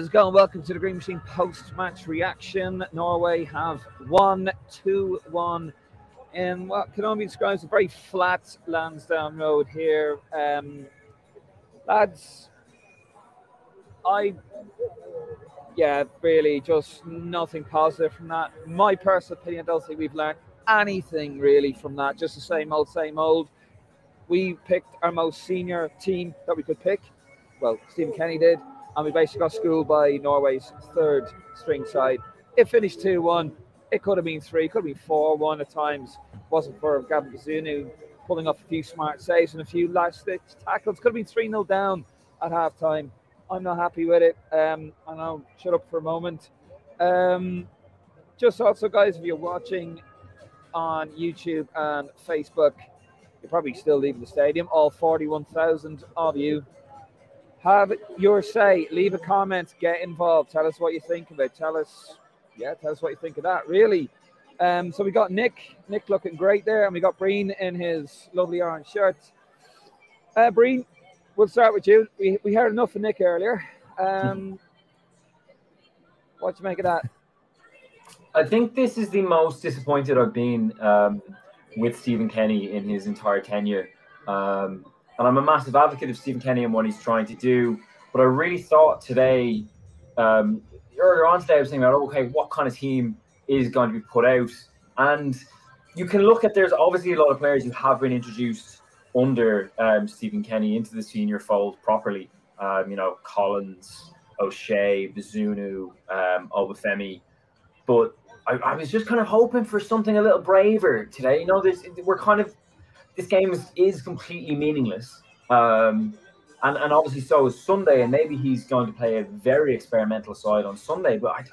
How's it going? Welcome to the Green Machine post match reaction. Norway have won 2 1 in what can only be described as a very flat Lansdowne road here. Um, lads, I, yeah, really just nothing positive from that. My personal opinion, I don't think we've learned anything really from that. Just the same old, same old. We picked our most senior team that we could pick. Well, Stephen Kenny did and we basically got schooled by Norway's third string side. It finished 2 1. It could have been 3, could have been 4 1 at times. Wasn't for Gavin Bazunu pulling off a few smart saves and a few last ditch tackles. Could have been 3 0 down at half time. I'm not happy with it. Um, and I'll shut up for a moment. Um, just also, guys, if you're watching on YouTube and Facebook, you're probably still leaving the stadium. All 41,000 of you have your say. Leave a comment. Get involved. Tell us what you think of it. Tell us, yeah, tell us what you think of that. Really. Um, so we got Nick, Nick looking great there, and we got Breen in his lovely orange shirt. Uh, Breen, we'll start with you. We, we heard enough of Nick earlier. Um, what you make of that? I think this is the most disappointed I've been um, with Stephen Kenny in his entire tenure. Um, and I'm a massive advocate of Stephen Kenny and what he's trying to do. But I really thought today, um, earlier on today, I was thinking about, okay, what kind of team is going to be put out? And you can look at, there's obviously a lot of players who have been introduced under um, Stephen Kenny into the senior fold properly. Um, you know, Collins, O'Shea, Bazunu, um, Obafemi. But I, I, was just kind of hoping for something a little braver today. You know, we're kind of this game is, is completely meaningless. Um, and, and obviously so is Sunday, and maybe he's going to play a very experimental side on Sunday. But I,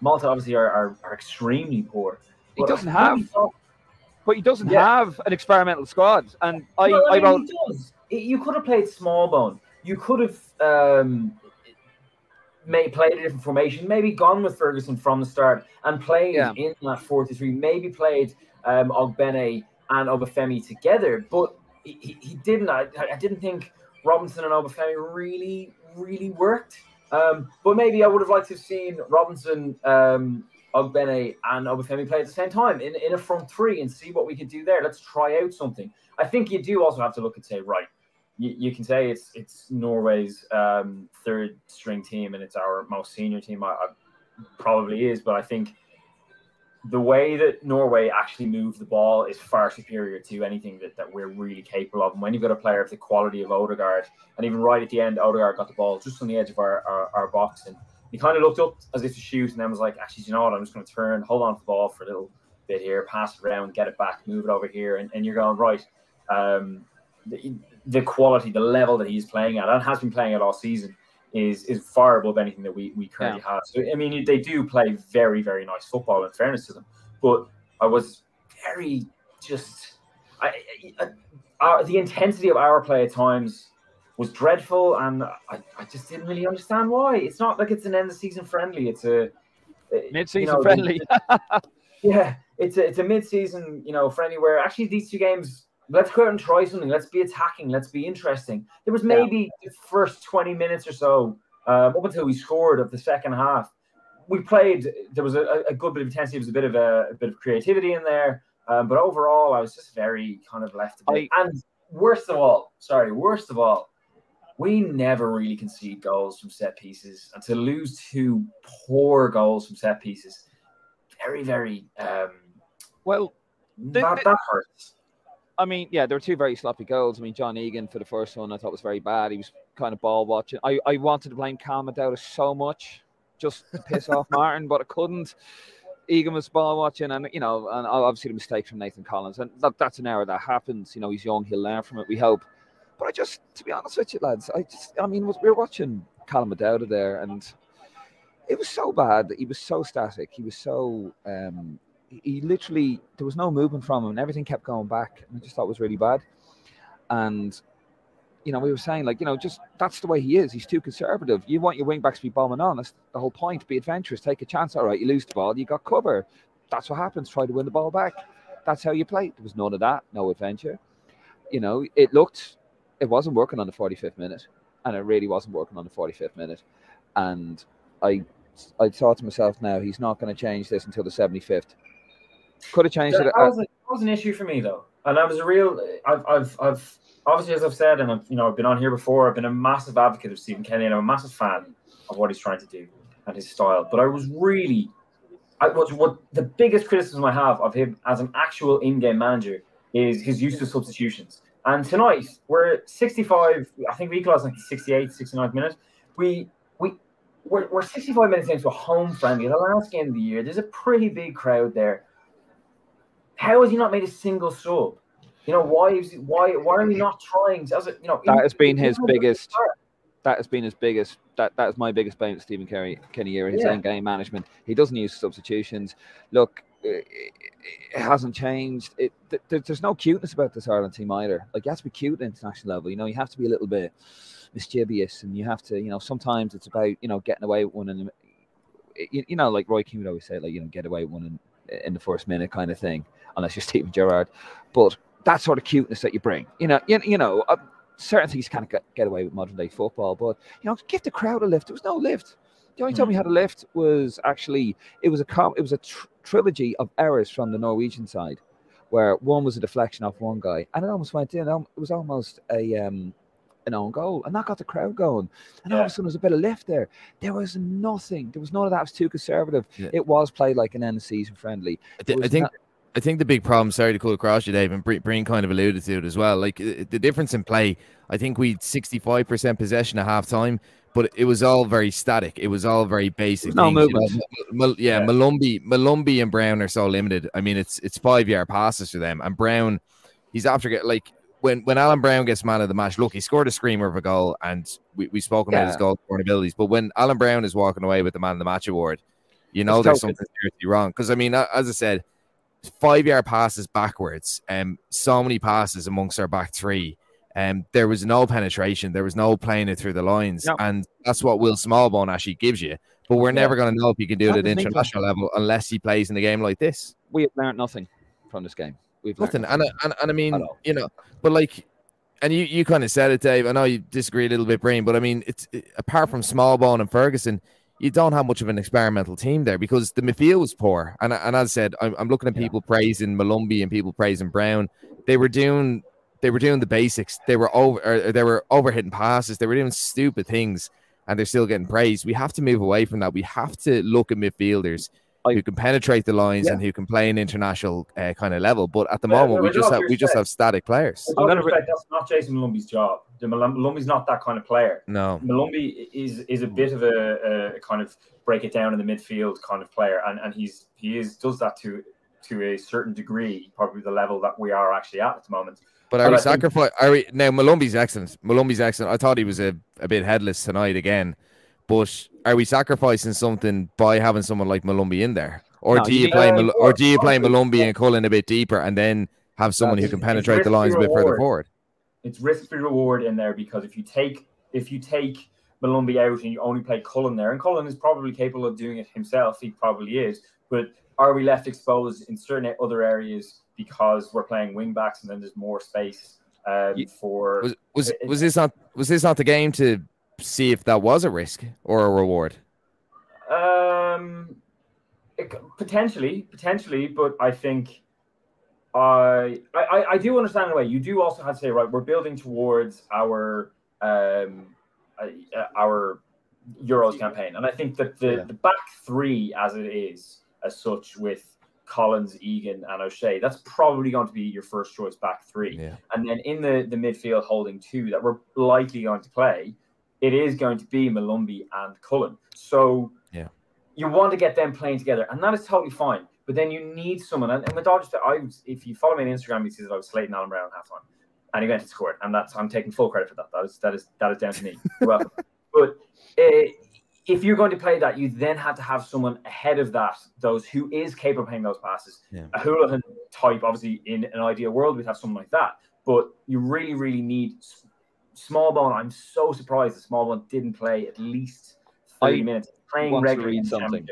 Malta obviously are, are, are extremely poor. He doesn't have, thought, but he doesn't yeah. have an experimental squad. And I, well, I, mean, I does. You could have played Smallbone. You could have um, may played a different formation. Maybe gone with Ferguson from the start and played yeah. in that four-three. Maybe played um, Ogbene and Obafemi together, but he, he didn't. I, I didn't think Robinson and Obafemi really, really worked. Um, but maybe I would have liked to have seen Robinson, um, Ogbene, and Obafemi play at the same time in, in a front three and see what we could do there. Let's try out something. I think you do also have to look and say, right, you, you can say it's it's Norway's um, third string team and it's our most senior team. I, I probably is, but I think the way that Norway actually move the ball is far superior to anything that, that we're really capable of. And when you've got a player of the quality of Odegaard, and even right at the end, Odegaard got the ball just on the edge of our, our, our box, and he kind of looked up as if to shoot, and then was like, actually, you know what? I'm just going to turn, hold on to the ball for a little bit here, pass it around, get it back, move it over here, and, and you're going right. Um, the, the quality, the level that he's playing at, and has been playing at all season, is is far above anything that we, we currently yeah. have. So I mean, they do play very very nice football. In fairness to them, but I was very just I, I, I, uh, the intensity of our play at times was dreadful, and I, I just didn't really understand why. It's not like it's an end of season friendly. It's a mid season you know, friendly. yeah, it's a it's a mid season you know friendly where actually these two games let's go out and try something. Let's be attacking. Let's be interesting. There was maybe yeah. the first 20 minutes or so, um, up until we scored of the second half. We played. There was a, a good bit of intensity. There was a bit of a, a bit of creativity in there. Um, but overall, I was just very kind of left. I, and worst of all, sorry, worst of all, we never really concede goals from set pieces. And to lose two poor goals from set pieces, very, very. Um, well, that, that hurts. I mean, yeah, there were two very sloppy goals. I mean, John Egan for the first one, I thought was very bad. He was kind of ball watching. I, I wanted to blame Calma so much just to piss off Martin, but I couldn't. Egan was ball watching, and you know, and obviously the mistake from Nathan Collins, and that, that's an error that happens. You know, he's young; he'll learn from it. We hope. But I just, to be honest with you, lads, I just, I mean, we were watching Callum O'Dowda there, and it was so bad. He was so static. He was so um, he literally there was no movement from him, and everything kept going back, and I just thought was really bad. And you know, we were saying like, you know, just that's the way he is. He's too conservative. You want your wing backs to be bombing on. That's the whole point. Be adventurous. Take a chance. All right, you lose the ball, you got cover. That's what happens. Try to win the ball back. That's how you play. There was none of that. No adventure. You know, it looked, it wasn't working on the 45th minute, and it really wasn't working on the 45th minute. And I I thought to myself, now he's not going to change this until the 75th. Could have changed that, it. Uh, that was, a, that was, an issue for me though, and that was a real. I've, I've, I've obviously, as I've said, and I've, you know, I've been on here before. I've been a massive advocate of Stephen Kenny, and I'm a massive fan of what he's trying to do and his style. But I was really, I was what the biggest criticism I have of him as an actual in-game manager is his use of substitutions. And tonight we're 65. I think we equalized like 68, 69th minute. We we we're, we're 65 minutes into a home friendly, the last game of the year. There's a pretty big crowd there. How has he not made a single sub? You know why is why why are we not trying? As a, you know, that has been his biggest. That has been his biggest. That that is my biggest blame to Stephen Kerry, Kenny here, his yeah. own game management. He doesn't use substitutions. Look, it, it hasn't changed. It there's no cuteness about this Ireland team either. Like you have to be cute at international level. You know, you have to be a little bit mischievous, and you have to, you know, sometimes it's about you know getting away with one, and you, you know, like Roy Keane would always say, like you know, get away with one in, in the first minute kind of thing, unless you're Steven Gerrard. But that sort of cuteness that you bring, you know, you, you know, uh, certain things kind of get, get away with modern day football, but you know, give the crowd a lift. There was no lift. The only time we had a mm. lift was actually it was a com- it was a tr- trilogy of errors from the Norwegian side, where one was a deflection off one guy, and it almost went in. It was almost a um, an own goal, and that got the crowd going. And yeah. all of a sudden, there was a bit of lift there. There was nothing. There was none of that. It was too conservative. Yeah. It was played like an end of season friendly. I, th- I think. Not- I think the big problem, sorry to call across you, Dave, and Breen kind of alluded to it as well. Like the difference in play, I think we 65% possession at half time, but it was all very static. It was all very basic. No movement. You know, yeah, yeah, Malumbi, Molumby and Browne are so limited. I mean, it's it's five yard passes for them, and Browne, he's after get like when when Alan Browne gets man of the match, look, he scored a screamer of a goal, and we we spoke about yeah. his goal scoring abilities. But when Alan Browne is walking away with the man of the match award, you know it's there's something seriously wrong. Because I mean, as I said, five yard passes backwards, and um, so many passes amongst our back three. Um, there was no penetration, there was no playing it through the lines, no. and that's what Will Smallbone actually gives you. But we're yeah. never going to know if he can do it at international level unless he plays in a game like this. We have learned nothing from this game. We've nothing, and, and and I mean, you know, but like, and you you kind of said it, Dave. I know you disagree a little bit, Breen, but I mean, it's it, apart from Smallbone and Ferguson, you don't have much of an experimental team there because the midfield was poor. And and as I said, I'm, I'm looking at people yeah. praising Molumby and people praising Browne. They were doing they were doing the basics. They were over er, they were overhitting passes. They were doing stupid things, and they're still getting praised. We have to move away from that. We have to look at midfielders I, who can penetrate the lines yeah. and who can play an international uh, kind of level. But at the moment, we just have we just have static players. I'm gonna respect, that's not Jason Molumby's job. Molumby's not that kind of player. No, Molumby is is a bit of a, a, kind of break it down in the midfield kind of player, and and he's he is does that to to a certain degree, probably the level that we are actually at at the moment. But are but we sacrifice? Are we now? Molumby's excellent. Molumby's excellent. I thought he was a, a bit headless tonight again. But are we sacrificing something by having someone like Molumby in there, or no, do you, play uh, or do you play Molumby and Cullen a bit deeper, and then have someone who can penetrate the lines a bit further forward? It's risk free reward in there because if you take if you take Molumby out and you only play Cullen there, and Cullen is probably capable of doing it himself, he probably is. But are we left exposed in certain other areas because we're playing wing backs and then there's more space um, for? Was was, was this not was this not the game to see if that was a risk or a reward? Um, it, potentially, potentially, but I think I, I I do understand in a way. You do also have to say, right, we're building towards our um uh, our Euros campaign, and I think that the yeah. the back three as it is as such with Collins, Egan, and O'Shea. That's probably going to be your first choice back three. Yeah. And then in the, the midfield holding two that we're likely going to play, it is going to be Molumby and Cullen. So yeah, you want to get them playing together, and that is totally fine. But then you need someone. And, and with Dodgers, I was, if you follow me on Instagram, you see that I was slating Alan Browne halftime, and he went to score, and that's I'm taking full credit for that. That is that is that is down to me. well, but uh, if you're going to play that, you then have to have someone ahead of that, those who is capable of playing those passes. Yeah. A Hoolahan type, obviously, in an ideal world, we'd have someone like that. But you really, really need Smallbone, I'm so surprised that Smallbone didn't play at least 30 I minutes. Playing regularly in something.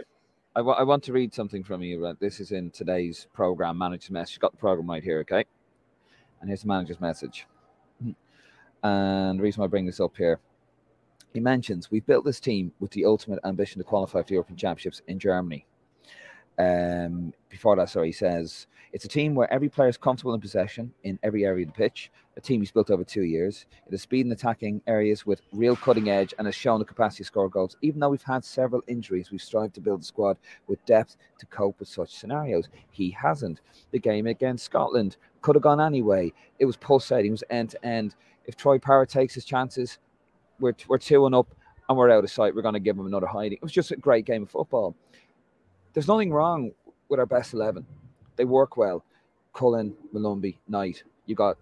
I, w- I want to read something from you. Uh, this is in today's program, manager's message. Got the program right here, okay? And here's the manager's message. And the reason I bring this up here He mentions we've built this team with the ultimate ambition to qualify for the European Championships in Germany. Um, before that, sorry, he says it's a team where every player is comfortable in possession in every area of the pitch. A team he's built over two years. It has speed in attacking areas with real cutting edge and has shown the capacity to score goals. Even though we've had several injuries, we've strived to build a squad with depth to cope with such scenarios. He hasn't. The game against Scotland could have gone anyway. It was pulsating, it was end to end. If Troy Parrott takes his chances, we're, we're 2 and up and we're out of sight. We're going to give him another hiding. It was just a great game of football. There's nothing wrong with our best 11. They work well. Cullen, Molumby, Knight. You got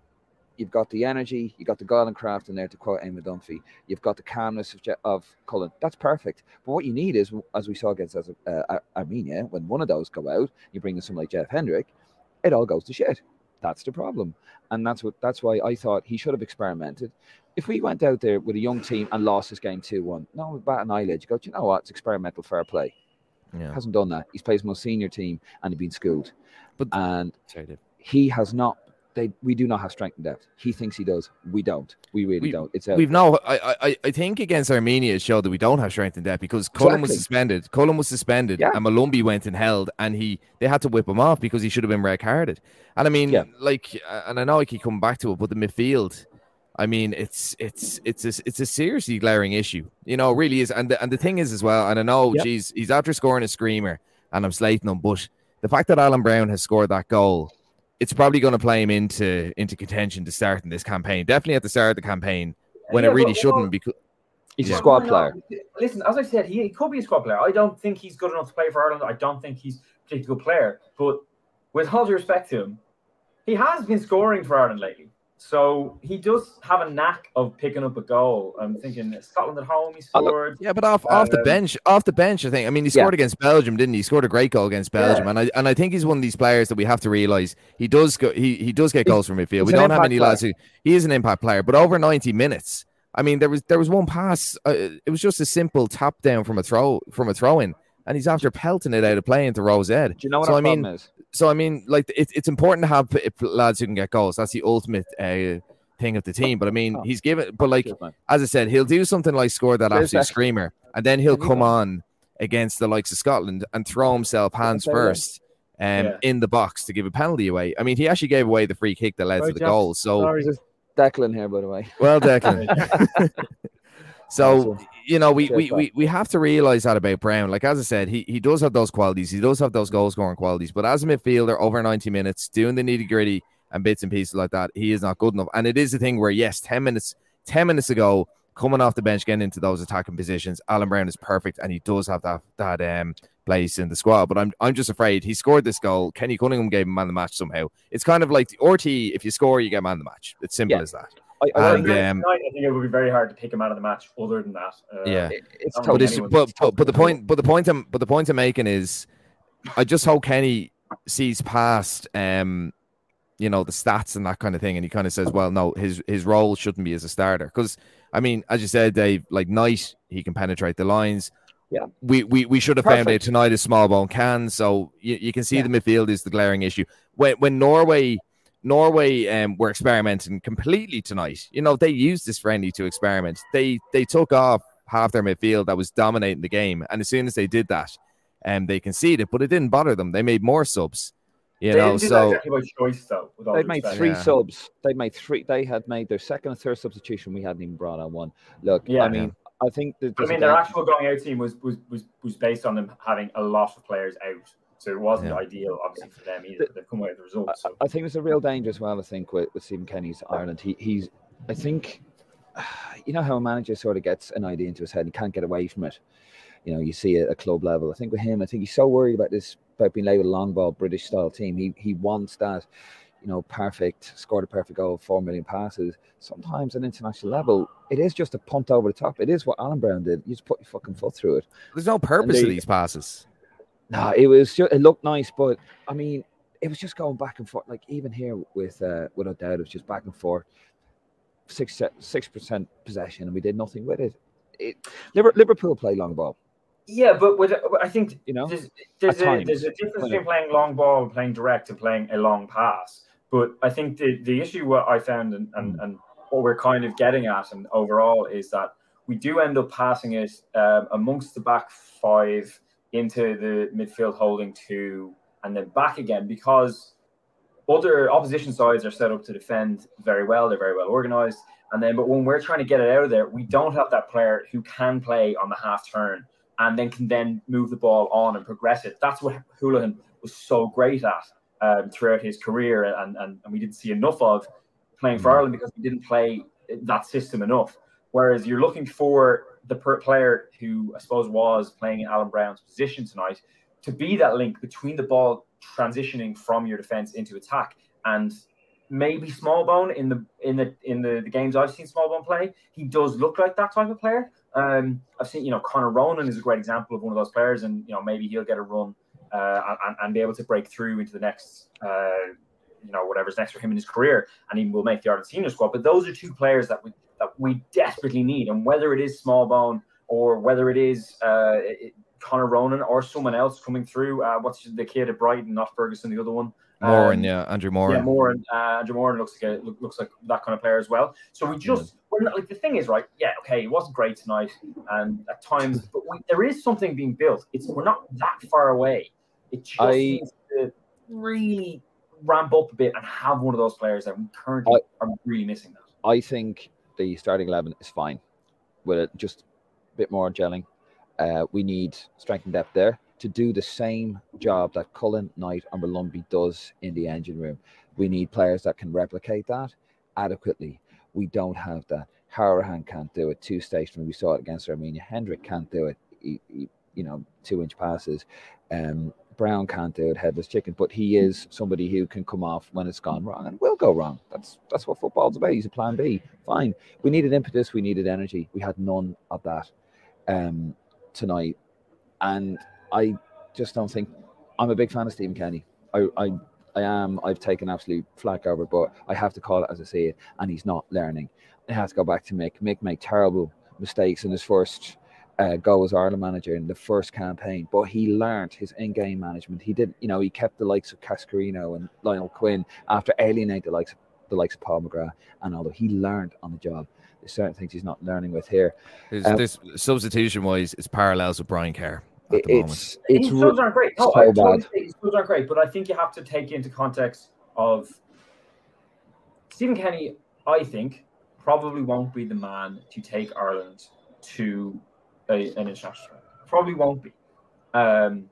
you've got the energy, you've got the golden craft in there to quote Eamon Dunphy. You've got the calmness of, of Cullen. That's perfect. But what you need is, as we saw against uh, Armenia, when one of those go out, you bring in someone like Jeff Hendrick, it all goes to shit. That's the problem, and that's what that's why I thought he should have experimented. If we went out there with a young team and lost this game two one, no bat an eyelid. You go, you know what? It's experimental fair play. Yeah. Hasn't done that. He's played his most senior team and he's been schooled. But and sorry, he has not they we do not have strength and depth. He thinks he does. We don't. We really we, don't. It's out. we've no. I, I I think against Armenia it showed that we don't have strength and depth because Cullen exactly. was suspended. Cullen was suspended, yeah. and Molumby went and held, and he they had to whip him off because he should have been red carded. And I mean, yeah. like, and I know I keep coming back to it, but the midfield. I mean, it's it's it's a, it's a seriously glaring issue. You know, really is. And the, and the thing is as well, and I know, yep. geez, he's after scoring a screamer, and I'm slating him, but the fact that Alan Browne has scored that goal it's probably going to play him into into contention to start in this campaign. Definitely at the start of the campaign when yeah, it really shouldn't because he's yeah. a squad player. Listen, as I said, he, he, could be a squad player. I don't think he's good enough to play for Ireland. I don't think he's a particularly good player. But with all due respect to him, he has been scoring for Ireland lately. So he does have a knack of picking up a goal. I'm thinking Scotland at home, he scored. Yeah, but off off the um, bench, off the bench, I think. I mean, he scored yeah. against Belgium, didn't he? He scored a great goal against Belgium, yeah. and I and I think he's one of these players that we have to realize he does go. He he does get goals from midfield. We don't have any lads who he is an impact player, but over 90 minutes. I mean, there was there was one pass. Uh, it was just a simple tap down from a throw from a throw in, and he's after pelting it out of play into Rose Ed. Do you know what so, I mean? Is? So I mean, like it, it's important to have lads who can get goals. That's the ultimate uh, thing of the team. But I mean, oh. he's given. But like as I said, he'll do something like score that absolute screamer, and then he'll come on against the likes of Scotland and throw himself hands first. Um, yeah. in the box to give a penalty away. I mean, he actually gave away the free kick that led to the goal. So, sorry, Declan here, by the way. Well, Declan. so you know, we, we, we, we have to realize that about Browne. Like as I said, he, he does have those qualities. He does have those goal scoring qualities. But as a midfielder, over 90 minutes, doing the nitty gritty and bits and pieces like that, he is not good enough. And it is a thing where, yes, 10 minutes, 10 minutes ago, coming off the bench, getting into those attacking positions, Alan Browne is perfect and he does have that that um place in the squad. But I'm I'm just afraid he scored this goal. Kenny Cunningham gave him man the match somehow. It's kind of like the RT, if you score, you get man the match. It's simple yeah. as that. I, I, and, think, um, I, think, it would be very hard to pick him out of the match. Other than that, uh, yeah, it's but, it's, but, but, but the point, but the point, I'm, but the point I'm making is, I just hope Kenny sees past um you know the stats and that kind of thing and he kind of says well no his his role shouldn't be as a starter. Because i mean as you said dave like knight he can penetrate the lines. Yeah. We we, we should have Perfect. found out tonight is Smallbone can so you, you can see yeah. the midfield is the glaring issue. When when norway norway um were experimenting completely tonight you know they used this friendly to experiment they they took off half their midfield that was dominating the game and as soon as they did that um they conceded but it didn't bother them they made more subs you they know, so exactly choice, though, they've made three yeah. subs. They made three. They had made their second and third substitution. We hadn't even brought on one. Look, yeah, I mean, yeah. I think. The I mean, their actual going out team was, was was was based on them having a lot of players out. So it wasn't yeah. ideal, obviously, for them either. They've come out with the results. So. I, I think it's a real danger as well. I think with, with Stephen Kenny's Ireland, he, he's. I think, you know how a manager sort of gets an idea into his head and can't get away from it. You know, you see it at club level. I think with him, I think he's so worried about this about being labeled a long ball British style team. He he wants that, you know, perfect, scored a perfect goal, four million passes. Sometimes at international level, it is just a punt over the top. It is what Alan Browne did. You just put your fucking foot through it. There's no purpose to these passes. No, it was just, it looked nice, but I mean, it was just going back and forth. Like even here with uh, without doubt, it was just back and forth. Six six percent possession, and we did nothing with it. it Liverpool play long ball. Yeah, but with, I think you know there's there's, a, there's a difference between playing long ball and playing direct and playing a long pass. But I think the, the issue what I found and, and, mm. and what we're kind of getting at and overall is that we do end up passing it um, amongst the back five into the midfield holding two and then back again because other opposition sides are set up to defend very well. They're very well organized. And then, but when we're trying to get it out of there, we don't have that player who can play on the half turn and then can then move the ball on and progress it. That's what Hoolahan was so great at um, throughout his career, and, and, and we didn't see enough of playing for mm. Ireland because we didn't play that system enough. Whereas you're looking for the player who I suppose was playing in Alan Browne's position tonight to be that link between the ball transitioning from your defense into attack and maybe Smallbone in the in the in the, the games I've seen Smallbone play, he does look like that type of player. Um, I've seen you know Conor Ronan is a great example of one of those players, and you know maybe he'll get a run uh, and, and be able to break through into the next uh, you know whatever's next for him in his career, and he will make the senior squad. But those are two players that we that we desperately need, and whether it is Smallbone or whether it is uh, it, Conor Ronan or someone else coming through. Uh, what's the kid at Brighton, not Ferguson, the other one? Moran, um, yeah, Andrew Moran. Yeah, Moran. Uh, Andrew Moran looks like a, looks like that kind of player as well. So we just we're not, like the thing is right. Yeah, okay, it wasn't great tonight, and at times, but we, there is something being built. It's we're not that far away. It just I, needs to really ramp up a bit and have one of those players that we currently I, are really missing. That I think the starting eleven is fine with it, just a bit more gelling. Uh, we need strength and depth there to do the same job that Cullen, Knight, and Molumby does in the engine room. We need players that can replicate that adequately. We don't have that. Hourihane can't do it. Two station, we saw it against Armenia. Hendrick can't do it. He, he, you know, two inch passes. Um, Browne can't do it, headless chicken, but he is somebody who can come off when it's gone wrong and will go wrong. That's that's what football's about. He's a plan B. Fine. We needed impetus, we needed energy. We had none of that um, tonight. And I just don't think I'm a big fan of Stephen Kenny. I, I, I am. I've taken absolute flack over, but I have to call it as I see it. And he's not learning. He has to go back to Mick. Mick made terrible mistakes in his first uh, go as Ireland manager in the first campaign, but he learned his in-game management. He did, you know, he kept the likes of Cascarino and Niall Quinn after alienating the likes of the likes of Paul McGrath, and although he learned on the job, there's certain things he's not learning with here. Um, this substitution wise is parallels with Brian Kerr. At the it's moment. it's subs aren't great. No, so I totally think subs aren't great, but I think you have to take into context of Stephen Kenny. I think probably won't be the man to take Ireland to a, an international. Probably won't be. Um,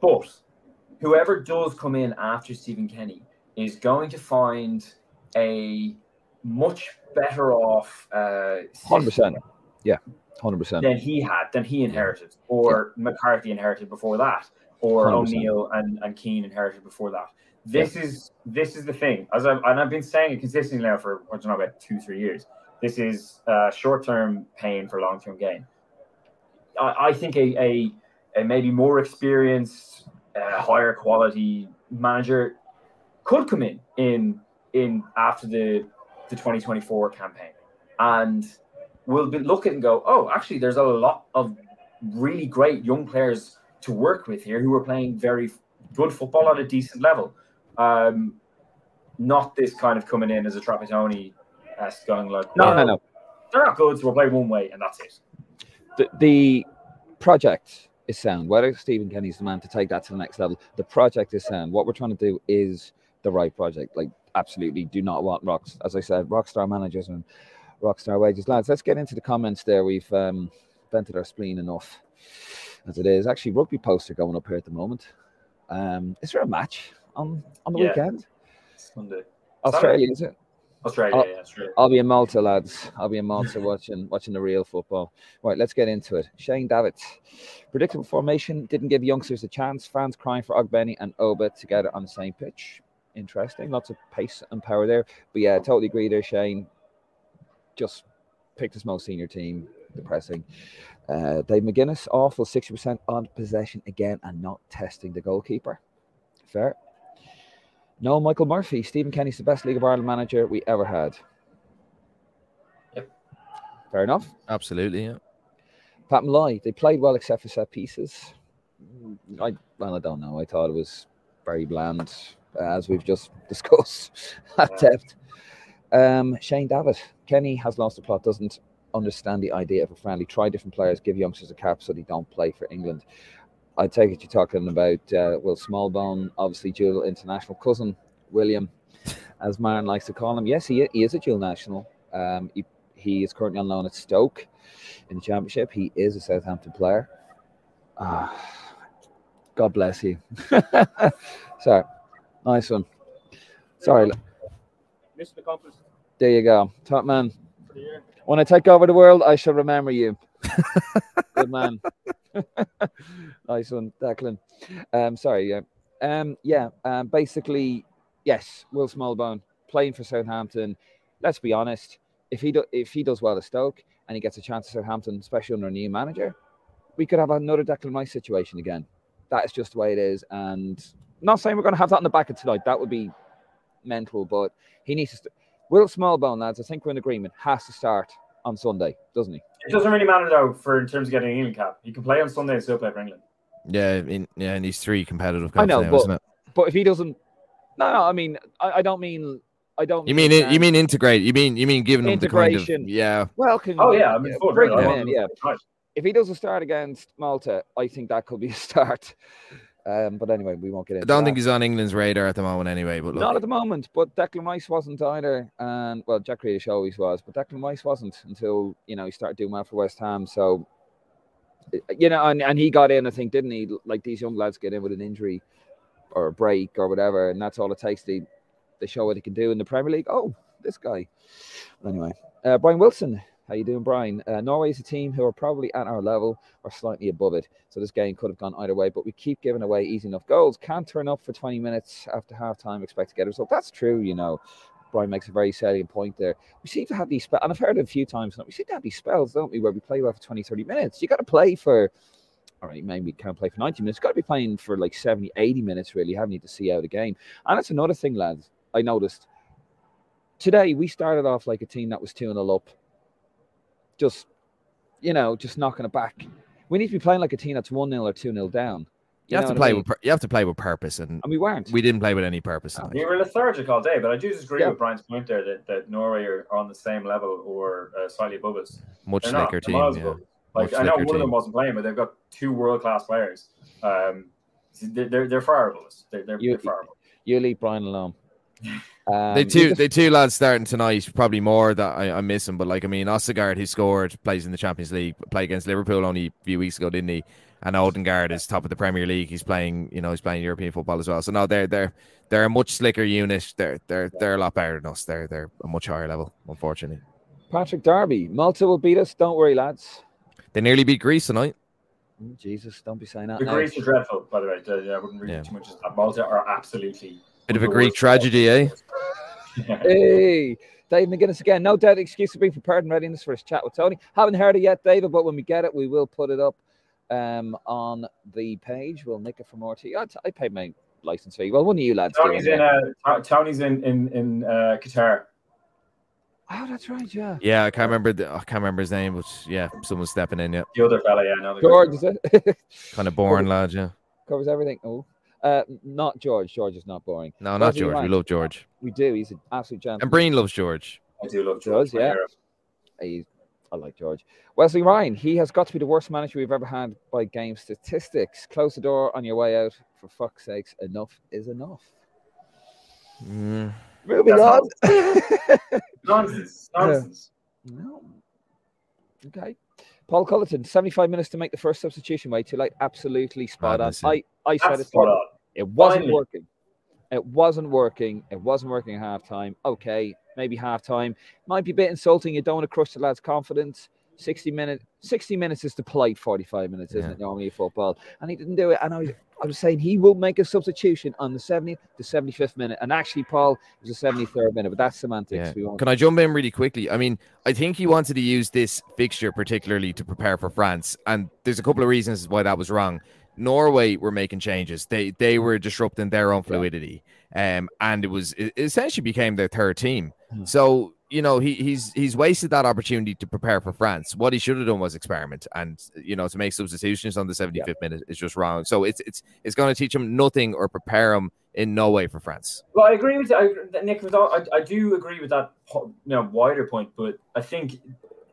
but whoever does come in after Stephen Kenny is going to find a much better off. Uh, hundred percent. Yeah, hundred percent. Than he had, than he inherited, or yeah. McCarthy inherited before that, or 100%. O'Neill and and Keane inherited before that. This yeah. is this is the thing, as I've, and I've been saying it consistently now for I don't know about two three years. This is uh, short term pain for long term gain. I, I think a, a, a maybe more experienced, uh, higher quality manager could come in in in after the the 2024 campaign, and we'll be looking and go, oh, actually, there's a lot of really great young players to work with here who are playing very good football at a decent level. Um, not this kind of coming in as a Trapattoni as going like, no, no, no, they're not good, so we'll play one way and that's it. The, the project is sound. Whether Stephen Kenny's the man to take that to the next level, the project is sound. What we're trying to do is the right project. Like, absolutely do not want rocks. As I said, rockstar managers and rockstar wages. Lads, let's get into the comments there. We've um, vented our spleen enough as it is. Actually, rugby posts are going up here at the moment. Um, is there a match on, on the yeah. weekend? Sunday. Australia, is it? Australia, I'll, yeah, Australia. I'll be in Malta, lads. I'll be in Malta watching watching the real football. Right, let's get into it. Shane Davitt. Predictable formation didn't give youngsters a chance. Fans crying for Ogbene and Oba together on the same pitch. Interesting. Lots of pace and power there. But yeah, totally agree there, Shane. Just picked a small senior team. Depressing. Uh, Dave McGuinness, awful 60% on possession again and not testing the goalkeeper. Fair. No, Michael Murphy. Stephen Kenny's the best League of Ireland manager we ever had. Yep. Fair enough. Absolutely, yeah. Pat Malloy, they played well except for set pieces. I well, I don't know. I thought it was very bland, as we've just discussed at depth. Um, Shane Davitt, Kenny has lost the plot, doesn't understand the idea of a friendly. Try different players, give youngsters a cap so they don't play for England. I take it you're talking about uh, Will Smallbone, obviously dual international cousin William, as Marin likes to call him. Yes, he, he is a dual national. Um, he, he is currently on loan at Stoke in the Championship. He is a Southampton player. Ah, God bless you. Sorry, nice one. Sorry. Mr. Accomplice. There you go, top man. When I take over the world, I shall remember you. Good man. nice one, Declan. Um, sorry, yeah. Um, yeah, um, basically, yes, Will Smallbone playing for Southampton. Let's be honest, if he do, if he does well at Stoke and he gets a chance at Southampton, especially under a new manager, we could have another Declan Rice situation again. That is just the way it is. And I'm not saying we're going to have that in the back of tonight. That would be mental, but he needs to. St- Will Smallbone, lads, I think we're in agreement, has to start on Sunday, doesn't he? It doesn't really matter though for in terms of getting an England cap. He can play on Sunday and still play for England. Yeah, in, yeah, and he's three competitive. I know, now, but, isn't it? but if he doesn't, no, no, I mean, I, I don't mean, I don't. You mean mean, you mean integrate? You mean you mean giving them the kind of Integration. yeah? well, can, Oh yeah, I mean, full bring I him want in, yeah. Right. If he doesn't start against Malta, I think that could be a start. Um, but anyway, we won't get it. I into. don't think he's on England's radar at the moment, anyway. But look, Not at the moment, but Declan Rice wasn't either, and well, Jack Grealish always was, but Declan Rice wasn't until you know he started doing well for West Ham. So, you know, and, and he got in, I think, didn't he? Like these young lads get in with an injury or a break or whatever, and that's all it takes. to they show what they can do in the Premier League. Oh, this guy. Anyway, uh, Brian Wilson, how you doing, Brian? Uh, Norway is a team who are probably at our level or slightly above it. So this game could have gone either way, but we keep giving away easy enough goals. Can't turn up for 20 minutes after half time, expect to get a result. That's true, you know. Brian makes a very salient point there. We seem to have these spells, and I've heard it a few times. We seem to have these spells, don't we, where we play well for 20, 30 minutes. You got to play for, all right, maybe can't play for 90 minutes. Got to be playing for like 70, 80 minutes, really, haven't you, to see out a game. And that's another thing, lads, I noticed. Today, we started off like a team that was 2 0 up, just, you know, just knocking it back. We need to be playing like a team that's 1 0 or 2 0 down. You have to what I play mean? with you have to play with purpose, and And we weren't. we didn't play with any purpose. tonight. We were lethargic all day, but I do disagree Yeah. with Brian's point there that, that Norway are on the same level or uh, slightly above us. Much They're slicker team. miles Yeah. Like Much I know slicker one of them wasn't playing, but they've got two world class players. Um, they're, they're they're far above us. They're, they're, You- they're far above. You leave Brian alone. Um, They you two, just- they two lads starting tonight. Probably more that I, I'm missing, but like I mean, Ostigard, who scored, plays in the Champions League, played against Liverpool only a few weeks ago, didn't he? And Odegaard is top of the Premier League. He's playing, you know, he's playing European football as well. So no, they're they're they're a much slicker unit. They're they're they're a lot better than us. They're they're a much higher level, unfortunately. Patrick Darby, Malta will beat us. Don't worry, lads. They nearly beat Greece tonight. Oh, Jesus, don't be saying that. The now. Greece are dreadful, by the way. I wouldn't read Yeah. too much into that. Malta are absolutely Bit of a Greek tragedy, eh? Hey, Dave McGuinness again. No doubt excuse to be prepared and readiness for his chat with Tony. Haven't heard it yet, David, but when we get it, we will put it up um, on the page. We'll nick it from RT. I, I paid my license fee. Well, one of you lads. do Tony's in anyway. uh, Tony's in in in uh, Qatar. Oh, that's right. Yeah. Yeah, I can't remember. The, I can't remember his name, but yeah, someone's stepping in. Yeah, The other fella, yeah, no, George, is it? kind of boring lad. Yeah, Covers everything. Oh, uh, not George. George is not boring. no, not Rosie George. We love George, We do. He's an absolute gentleman. and Breen loves George. I do love Does, George. yeah. Mayer. He's, I like George. Wesley Ryan, he has got to be the worst manager we've ever had by game statistics. Close the door on your way out. For fuck's sakes, enough is enough. Mm. Moving That's on. Nonsense. Nonsense. no. Okay. Paul Cullerton, 75 minutes to make the first substitution. Way too late. Absolutely spot on. I, I said That's it. spot on. It wasn't Finally. working. It wasn't working. It wasn't working at halftime. Okay, maybe half halftime. Might be a bit insulting. You don't want to crush the lad's confidence. 60 minutes 60 minutes is the polite 45 minutes, isn't Yeah. it? Normally football. And he didn't do it. And I was, I was saying he will make a substitution on the 70th to 75th minute. And actually, Paul, it was the 73rd minute, but that's semantics. Yeah. Can I jump in really quickly? I mean, I think he wanted to use this fixture particularly to prepare for France, and there's a couple of reasons why that was wrong. Norway were making changes; they they were disrupting their own fluidity, um, and it was it essentially became their third team. So you know he he's he's wasted that opportunity to prepare for France. What he should have done was experiment, and you know to make substitutions on the 75th minute is just wrong. So it's it's it's going to teach him nothing or prepare him in no way for France. Well, I agree with I, Nick. With all, I, I do agree with that you know wider point, but I think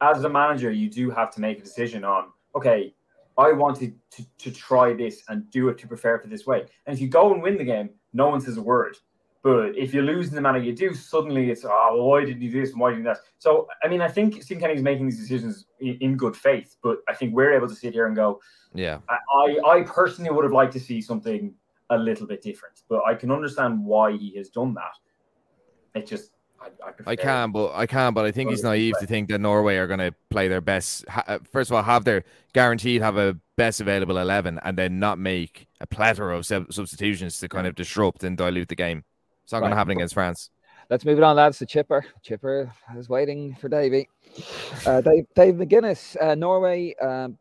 as a manager, you do have to make a decision on okay, I wanted to, to try this and do it to prepare for this way. And if you go and win the game, no one says a word. But if you lose in the manner you do, suddenly it's oh well, why did you do this and why did you do that? So I mean, I think Stephen Kenny's making these decisions in, in, good faith, but I think we're able to sit here and go, yeah. I I personally would have liked to see something a little bit different, but I can understand why he has done that. It just I, I, I, can, but I can, but I think he's naive to think that Norway are going to play their best. Uh, first of all, have their guaranteed have a best available eleven, and then not make a plethora of substitutions to kind of disrupt and dilute the game. It's not right. going to happen against France. Let's move it on, lads. The chipper, chipper is waiting for Davy. Uh, Dave, Dave McGuinness, uh, Norway. Um,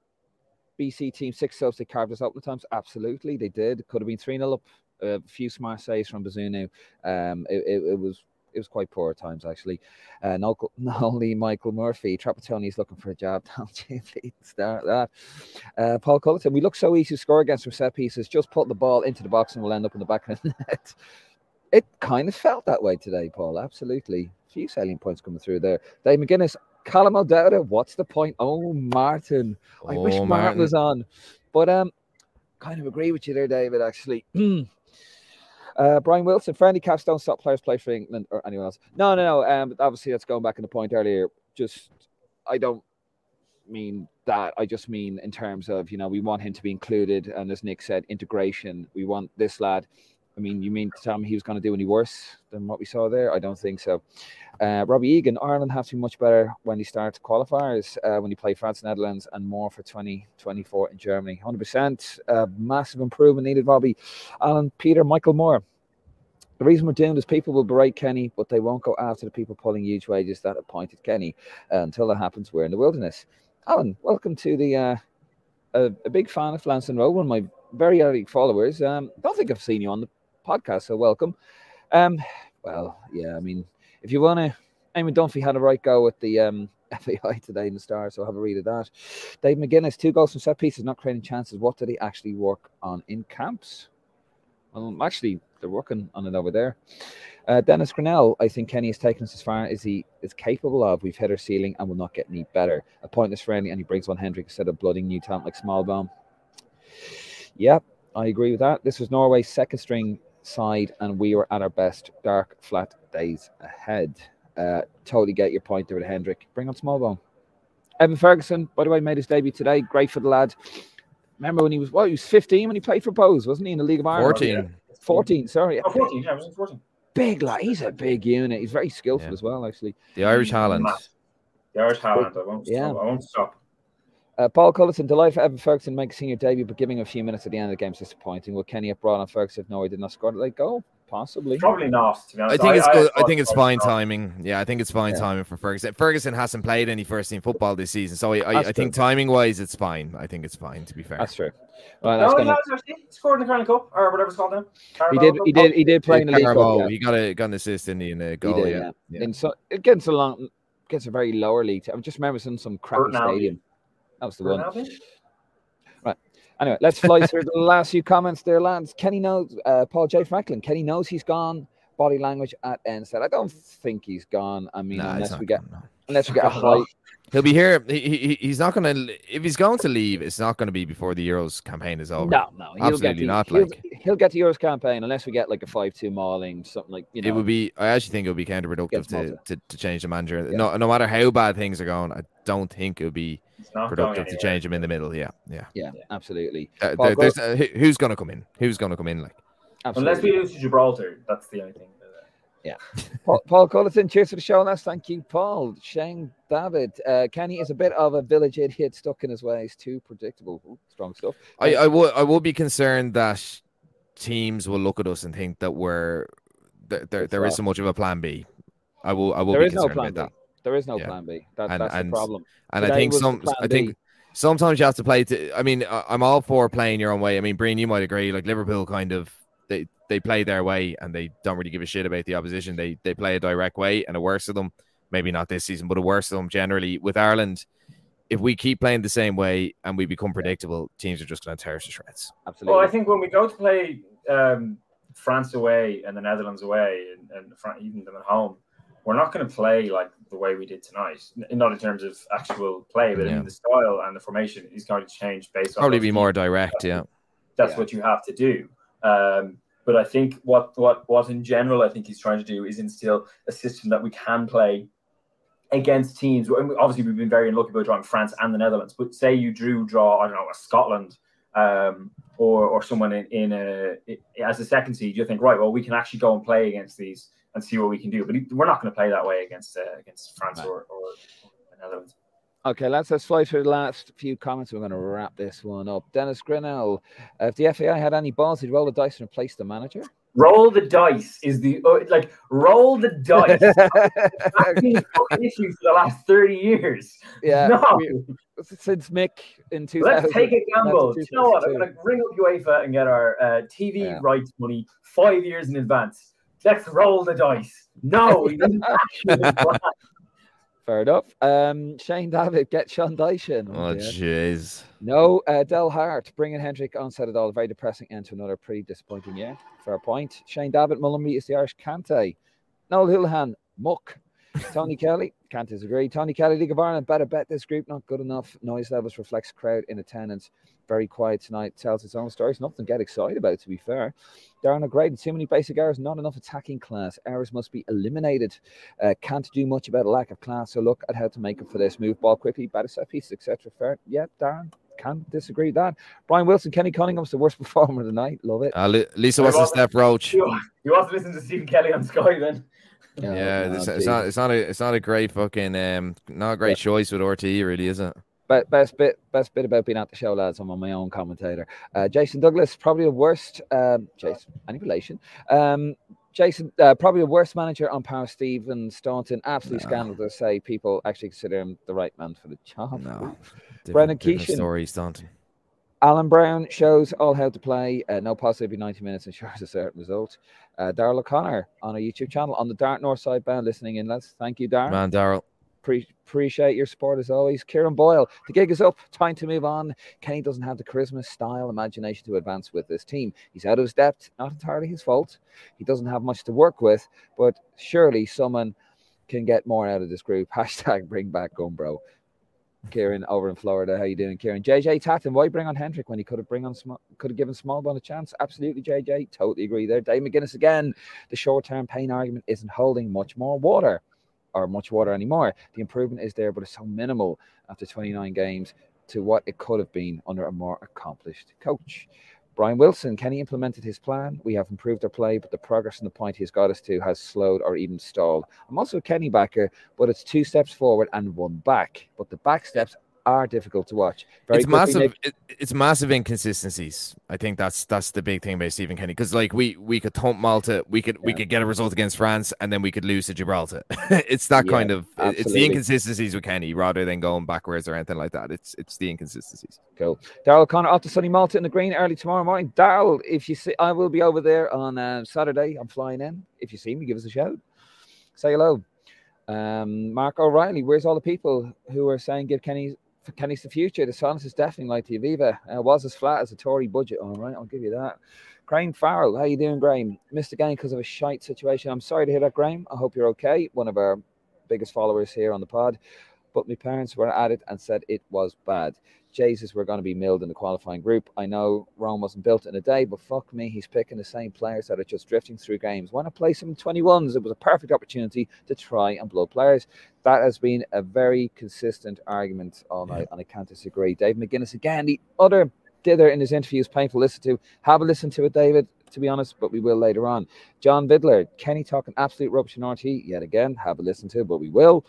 BC team six subs. They carved us up the times. Absolutely, they did. Could have been three 0 up. A few smart saves from Bazunu. Um, it, it, it was it was quite poor at times actually. Uh, not, not only Michael Murphy, is looking for a job. Start that? Uh, Paul Culleton, we look so easy to score against from set pieces. Just put the ball into the box and we'll end up in the back of the net. It kind of felt that way today, Paul. Absolutely. A few salient points coming through there. Dave McGuinness, Callum O'Dowda, what's the point? Oh, Martin. I oh, wish Martin. Martin was on. But um, kind of agree with you there, David, actually. Uh, Brian Wilson, friendly caps don't stop players play for England or anyone else. No, no, no. Um, obviously, that's going back in the point earlier. Just, I don't mean that. I just mean in terms of, you know, we want him to be included. And as Nick said, integration. We want this lad. I mean, you mean to tell me he was going to do any worse than what we saw there? I don't think so. Uh, Robbie Egan, Ireland have to be much better when he starts qualifiers, uh, when he play France, Netherlands, and more for 2024 in Germany. 100%. Uh, massive improvement needed, Robbie. Alan, Peter, Michael Moore. The reason we're doing this, people will berate Kenny, but they won't go after the people pulling huge wages that appointed Kenny. Uh, until that happens, we're in the wilderness. Alan, welcome to the. Uh, a, a, big fan of Flanson Road, one of my very early followers. Um, don't think I've seen you on the podcast, so welcome. Um, well, yeah, I mean, if you want to, Eamon Dunphy had a right go with the um, FAI today in the Star, so have a read of that. Dave McGuinness, two goals from set pieces, not creating chances. What did he actually work on in camps? Well, actually, they're working on it over there. Uh, Dennis Grinnell, I think Kenny has taken us as far as he is capable of. We've hit our ceiling and will not get any better. A pointless friendly, and he brings on Hendrick instead of blooding new talent like Smallbone. Yep, I agree with that. This was Norway's second string side, and we were at our best. Dark, flat days ahead. Uh, totally get your point there with Hendrick. Bring on Smallbone. Evan Ferguson, by the way, made his debut today. Great for the lad. Remember when he was, well, he was 15 when he played for Bohs, wasn't he, in the League of Ireland? 14. 14, sorry. Oh, 14, yeah, I was 14. Big lad. He's a big unit. He's very skillful yeah. as well, actually. The Irish Haaland. The Irish Haaland. I won't, yeah. I won't stop. Uh, Paul Cullison, delight for Evan Ferguson making senior debut, but giving a few minutes at the end of the game is disappointing. Will Kenny have brought on Ferguson if no, he did not score? Like goal? Possibly. Probably not. To be honest. I think I, it's good. I, I think it's fine not. timing. Yeah, I think it's fine yeah. timing for Ferguson. Ferguson hasn't played any first team football this season, so I, I, I think timing wise, it's fine. I think it's fine. To be fair, that's true. Well, that's no, gonna... he scored in the Crown Cup or whatever it's called now. he did. He did. He did play in the league. Yeah. He got a got an assist in the, in the goal. Did, yeah. yeah. And so against a long, against a very lower league. I just remember seeing some crappy stadium. That was the one. Right. Anyway, let's fly through the last few comments there, lads. Kenny knows, uh, Paul J. Franklin. Kenny knows he's gone. Body language at NSAT. I don't think he's gone. I mean, nah, unless we get gone, no. unless we get a high. He'll be here. He, he, he's not going to. If he's going to leave, it's not going to be before the Euros campaign is over. No, no, he'll absolutely the, not. He'll, like he'll get the Euros campaign unless we get like a five-two mauling, something like you know. It would be. I actually think it would be counterproductive to, to, to change the manager. Yeah. No, no matter how bad things are going, I don't think it would be productive to change him in the middle. Yeah, yeah, yeah, absolutely. Uh, there, uh, who's going to come in? Who's going to come in? Like, absolutely. unless we lose to Gibraltar, that's the only thing. Yeah. Paul, Paul cheers for the show, lads. Thank you, Paul. Shane Davitt. Uh, Kenny is a bit of a village idiot stuck in his ways. Too predictable. Ooh, strong stuff. I, I would I would be concerned that teams will look at us and think that we're there, there, there isn't much of a plan B. I will I will there be concerned no about B. that. There is no yeah. plan B. That, and, that's and, the problem. And Today I think some I think sometimes you have to play to I mean I'm all for playing your own way. I mean Breen, you might agree, like Liverpool kind of they they play their way and they don't really give a shit about the opposition. They they play a direct way and it works of them. Maybe not this season, but it works of them generally. With Ireland, if we keep playing the same way and we become predictable, teams are just going to tear us to shreds. Absolutely. Well, I think when we go to play um, France away and the Netherlands away and, and even them at home, we're not going to play like the way we did tonight. Not in terms of actual play, but yeah. in the style and the formation is going to change based on. Probably be more direct, yeah. That's yeah. what you have to do. Um, but I think what what what in general I think he's trying to do is instill a system that we can play against teams. Obviously, we've been very unlucky about drawing France and the Netherlands. But say you drew draw I don't know a Scotland um, or or someone in, in a as a second seed, you think right, well we can actually go and play against these and see what we can do. But we're not going to play that way against uh, against France right. or, or the Netherlands. Okay, let's let's fly through the last few comments. We're going to wrap this one up. Dennis Grinnell, uh, if the FAI had any balls, he'd roll the dice and replace the manager. Roll the dice is the uh, like roll the dice. That's been fucking issue for the last thirty years. Yeah, no. since Mick in two. Let's take a gamble. You know what? I'm going to ring up UEFA and get our uh, TV yeah. rights money five years in advance. Let's roll the dice. No, he didn't actually Fair enough. Um, Shane Davitt, get Sean Dyson. Oh, jeez. No, uh, Del Hart, bringing Hendrick on set it all. Very depressing end to another pretty disappointing year. Fair point. Shane Davitt, Molumby is the Irish Kanté. Noel Houlihan, Muck. Tony Kelly, can't disagree. Tony Kelly, League of Ireland, better bet this group, not good enough. Noise levels reflects crowd in attendance very quiet tonight, tells its own stories. Nothing to get excited about, to be fair. Darren O'Grady, too many basic errors, not enough attacking class. Errors must be eliminated. Uh, can't do much about a lack of class. So look at how to make up for this. Move ball quickly, better set pieces, etc. Fair. Yeah, Darren, can't disagree with that. Brian Wilson, Kenny Cunningham's the worst performer of the night. Love it. Uh, Lisa wants to step roach. You, you want to listen to Stephen Kelly on Sky then? Yeah, yeah it's, it's, not. It's not a. It's not a great fucking. Um, not a great yeah. choice with RT, really, is it? But best bit best bit about being at the show, lads. I'm on my own commentator. Uh, Jason Douglas, probably the worst. Um, Jason, any relation? Um, Jason, uh, probably the worst manager on power. Stephen Staunton, absolutely no. scandal to say people actually consider him the right man for the job. No, Brennan Keeshan, story Staunton. Alan Browne shows all how to play. Uh, no positive 90 minutes ensures a certain result. Uh, Daryl O'Connor on our YouTube channel on the Dart North side bound listening in. Let's thank you, Darren. Man, Daryl. Pre- appreciate your support as always. Kieran Boyle, the gig is up. Time to move on. Kenny doesn't have the charisma, style, imagination to advance with this team. He's out of his depth. Not entirely his fault. He doesn't have much to work with, but surely someone can get more out of this group. Hashtag bring back Gumbro. Kieran over in Florida. How you doing, Kieran? JJ Tatton, why bring on Hendrick when he could have bring on small, could have given Smallbone a chance? Absolutely, JJ. Totally agree there. Dave McGuinness again. The short term pain argument isn't holding much more water or much water anymore. The improvement is there, but it's so minimal after 29 games to what it could have been under a more accomplished coach. Brian Wilson, Kenny implemented his plan. We have improved our play, but the progress and the point he has got us to has slowed or even stalled. I'm also a Kenny backer, but it's two steps forward and one back. But the back steps are difficult to watch. Very it's massive. It, it's massive inconsistencies. I think that's that's the big thing about Stephen Kenny because like we we could thump Malta, we could yeah. we could get a result against France, and then we could lose to Gibraltar. it's that yeah, kind of absolutely. it's the inconsistencies with Kenny rather than going backwards or anything like that. It's it's the inconsistencies. Cool. Daryl Connor off to sunny Malta in the green early tomorrow morning. Daryl, if you see, I will be over there on uh, Saturday. I'm flying in. If you see me, give us a shout. Say hello. Um, Mark O'Reilly, where's all the people who are saying give Kenny for Kenny's the future. The silence is deafening like Aviva. Uh, was as flat as a Tory budget. All right, I'll give you that. Graham Farrell, how you doing, Graham? Missed again because of a shite situation. I'm sorry to hear that, Graham. I hope you're okay. One of our biggest followers here on the pod. But my parents were at it and said it was bad. Jesus, we're going to be milled in the qualifying group. I know Rome wasn't built in a day, but fuck me, he's picking the same players that are just drifting through games. Why not play some 21s? It was a perfect opportunity to try and blow players. That has been a very consistent argument all night, and I can't disagree. Dave McGuinness, again, the other dither in his interview is painful to listen to. Have a listen to it, David, to be honest, but we will later on. John Vidler, Kenny talking absolute rubbish in RT yet again. Have a listen to it, but we will.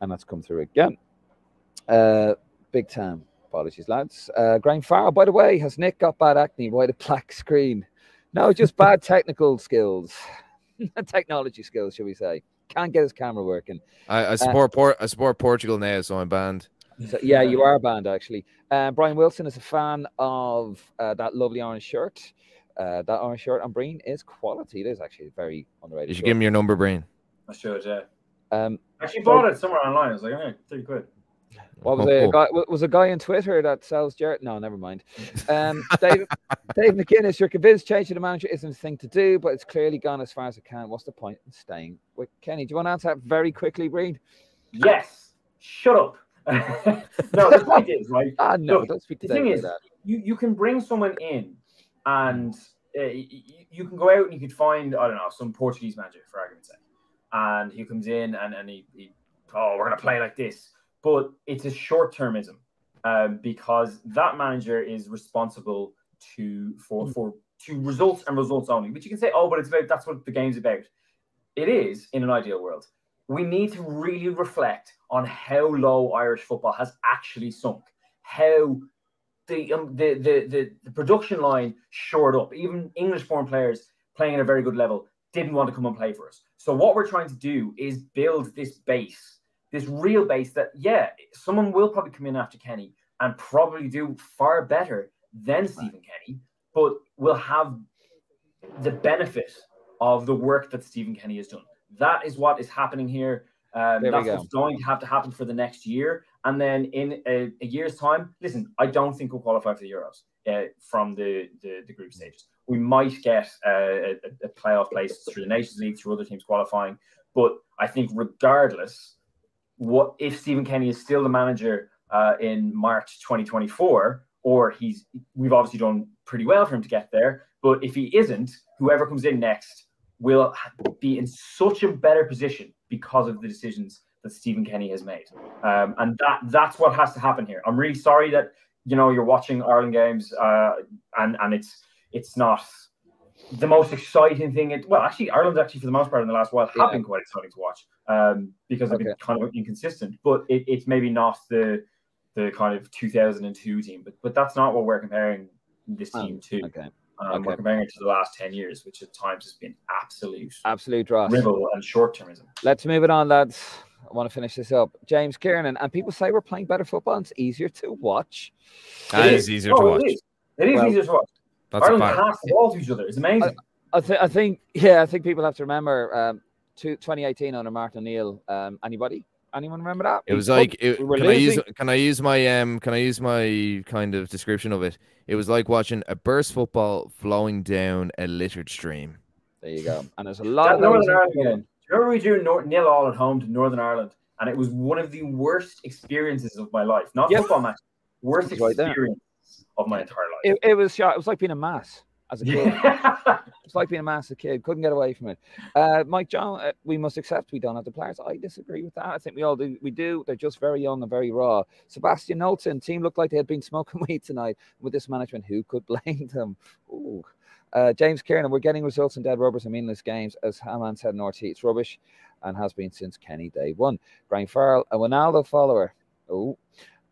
And that's come through again. Uh, Big time. Apologies, lads. Uh, Graham Farrell, by the way, has Nick got bad acne? Why the black screen? No, just bad technical skills. Technology skills, should we say. Can't get his camera working. I, I uh, support uh, Port, I support Portugal now, so I'm banned. So, yeah, you are banned actually. Uh, Brian Wilson is a fan of uh, that lovely orange shirt. Uh, that orange shirt on Breen is quality. It is actually very underrated. You should shirt. give me your number, Breen. I should, yeah. Um, actually bought it somewhere online. I was like, hey, 30 quid. What was oh, a guy? Was a guy on Twitter that sells Jared? No, never mind. Um, Dave, Dave McGuinness, you're convinced changing the manager isn't the thing to do, but it's clearly gone as far as it can. What's the point in staying with Kenny? Do you want to answer that very quickly, Breed? Yes. Shut up. no, the point is right. Ah, no, Look, don't speak to the thing is, that. you you can bring someone in, and uh, you, you can go out and you could find I don't know some Portuguese manager for argument's sake, and he comes in and and he, he oh we're gonna play like this but it's a short termism um, because that manager is responsible to for hmm. for to results and results only. But you can say, oh, but it's about that's what the game's about. It is in an ideal world. We need to really reflect on how low Irish football has actually sunk, how the um, the, the the the production line shored up. Even English-born players playing at a very good level didn't want to come and play for us. So what we're trying to do is build this base this real base that, yeah, someone will probably come in after Kenny and probably do far better than Stephen Kenny, but will have the benefit of the work that Stephen Kenny has done. That is what is happening here. Um, that's what's going to have to happen for the next year. And then in a, a year's time, listen, I don't think we'll qualify for the Euros uh, from the, the, the, group stages. We might get uh, a, a playoff place through the Nations League, through other teams qualifying. But I think, regardless, what if Stephen Kenny is still the manager uh, in March 2024, or he's we've obviously done pretty well for him to get there. But if he isn't, whoever comes in next will be in such a better position because of the decisions that Stephen Kenny has made, um, and that that's what has to happen here. I'm really sorry that you know you're watching Ireland games uh, and and it's it's not the most exciting thing. It, well, actually, Ireland actually for the most part in the last while have yeah. been quite exciting to watch um, because they've okay. been kind of inconsistent. But it, it's maybe not the the kind of 2002 team, but but that's not what we're comparing this oh, team to. Okay. Um, okay. We're comparing it to the last 10 years, which at times has been absolute, absolute dross, dribble and short termism. Let's move it on, lads. I want to finish this up. James Kiernan, and people say we're playing better football. And it's easier to watch. That is, is easier oh, to watch. It is, it is well, easier to watch. That's Ireland pass the ball to each other. It's amazing. I, I, th- I, think, yeah, I think people have to remember um, to 2018 under Martin O'Neill. Um, anybody? Anyone remember that? It was like, it, can. I use can I use my um can I use my kind of description of it? It was like watching a burst football flowing down a littered stream. There you go. And there's a lot. of Northern Ireland game. Do you remember we drew Nor- nil all at home to Northern Ireland, and it was one of the worst experiences of my life. Not yep. football match, worst experience of my entire life. It, it was it was like being a mass as a kid. it's like being a massive kid. Couldn't get away from it. Uh, Mike John, uh, we must accept we don't have the players. I disagree with that. I think we all do. We do. They're just very young and very raw. Sebastian Knowlton, team looked like they had been smoking weed tonight with this management. Who could blame them? Ooh. Uh, James Kieran, we're getting results in dead rubbers and meaningless games. As Hamann said in RT, it's rubbish and has been since Kenny day one. Brian Farrell, a Ronaldo follower. Oh,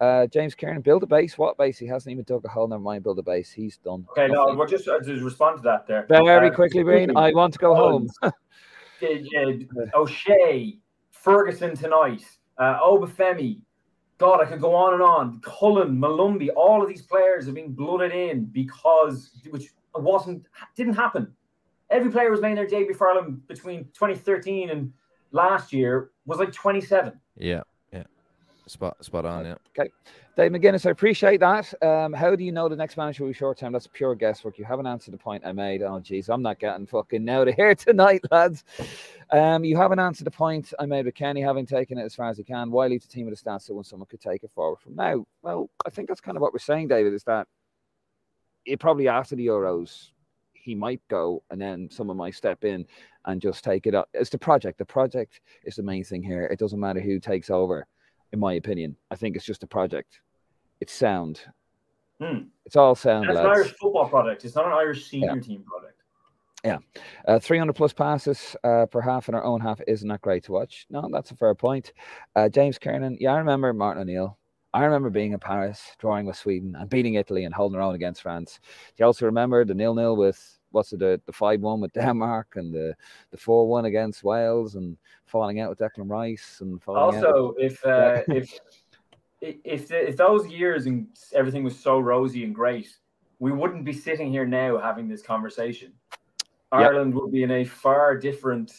uh, James Kieran, build a base. What base? He hasn't even dug a hole. Never mind, build a base. He's done. Okay, no, we'll just, uh, just respond to that there. Very uh, quickly, Breen. I want to go home. O'Shea, Ferguson tonight, uh, Obafemi. God, I could go on and on. Cullen, Molumby, all of these players have been blooded in because, which wasn't, didn't happen. Every player was making their debut for Ireland between 2013 and last year was like 27. Yeah. Spot, spot on, yeah. Okay. Dave McGuinness, I appreciate that. Um, how do you know the next manager will be short term? That's pure guesswork. You haven't answered the point I made. Oh, geez, I'm not getting fucking now to here tonight, lads. Um, you haven't answered the point I made with Kenny having taken it as far as he can. Why leave the team with a standstill when someone could take it forward from now? Well, I think that's kind of what we're saying, David, is that it probably after the Euros, he might go and then someone might step in and just take it up. It's the project. The project is the main thing here. It doesn't matter who takes over in my opinion. I think it's just a project. It's sound. Hmm. It's all sound. It's an Irish football product. It's not an Irish senior yeah. team product. Yeah, uh, 300 plus passes uh, per half in our own half isn't that great to watch. No, that's a fair point. Uh, James Kiernan, yeah, I remember Martin O'Neill. I remember being in Paris, drawing with Sweden and beating Italy and holding our own against France. Do you also remember the nil nil with what's it the the five one with Denmark and the the four one against Wales and falling out with Declan Rice and also if uh, if if the, if those years and everything was so rosy and great, we wouldn't be sitting here now having this conversation. Ireland yep. would be in a far different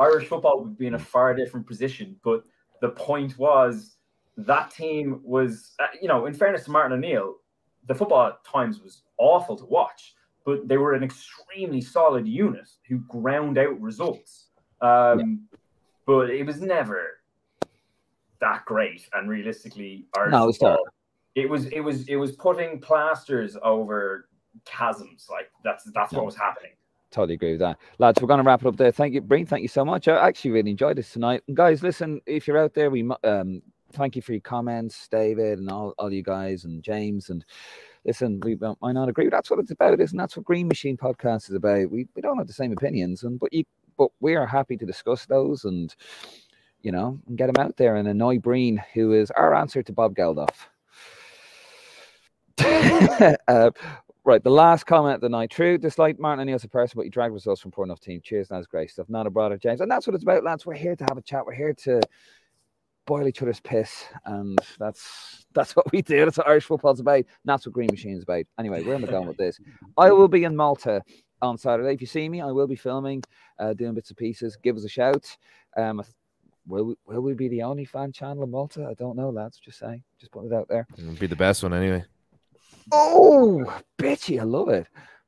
Irish football would be in a far different position. But the point was that team was, uh, you know, in fairness to Martin O'Neill, the football at times was awful to watch, but they were an extremely solid unit who ground out results. Um, yeah. But it was never that great, and realistically, no, it was it was it was putting plasters over chasms. Like that's that's what was happening. Totally agree with that, lads. We're going to wrap it up there. Thank you, Breen. Thank you so much. I actually really enjoyed this tonight, and guys. Listen, if you're out there, we um thank you for your comments, David, and all, all you guys, and James. And listen, we might not agree. but That's what it's about, isn't that's what Green Machine Podcast is about. We we don't have the same opinions, and but you but we are happy to discuss those and you know and get them out there and annoy Breen, who is our answer to Bob Geldof. uh, Right, the last comment of the night. True, dislike Martin O'Neill's a person, but he dragged results from poor enough team. Cheers, that's great stuff. Not a brother, James. And that's what it's about, lads. We're here to have a chat. We're here to boil each other's piss, and that's that's what we do. That's what Irish football's about. And that's what Green Machine's about. Anyway, where am I going with this? I will be in Malta on Saturday. If you see me, I will be filming, uh, doing bits and pieces. Give us a shout. Um, will we, will we be the only fan channel in Malta? I don't know, lads. Just saying. Just put it out there. It'll be the best one anyway. Oh, bitchy. I love it.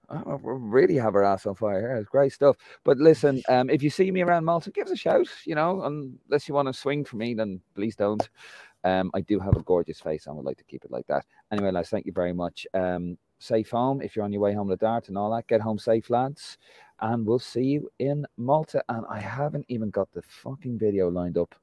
I really have our ass on fire here. It's great stuff. But listen, um, if you see me around Malta, give us a shout. You know, unless you want to swing for me, then please don't. Um, I do have a gorgeous face. I would like to keep it like that. Anyway, lads, thank you very much. Um, safe home if you're on your way home to Dart and all that. Get home safe, lads. And we'll see you in Malta. And I haven't even got the fucking video lined up.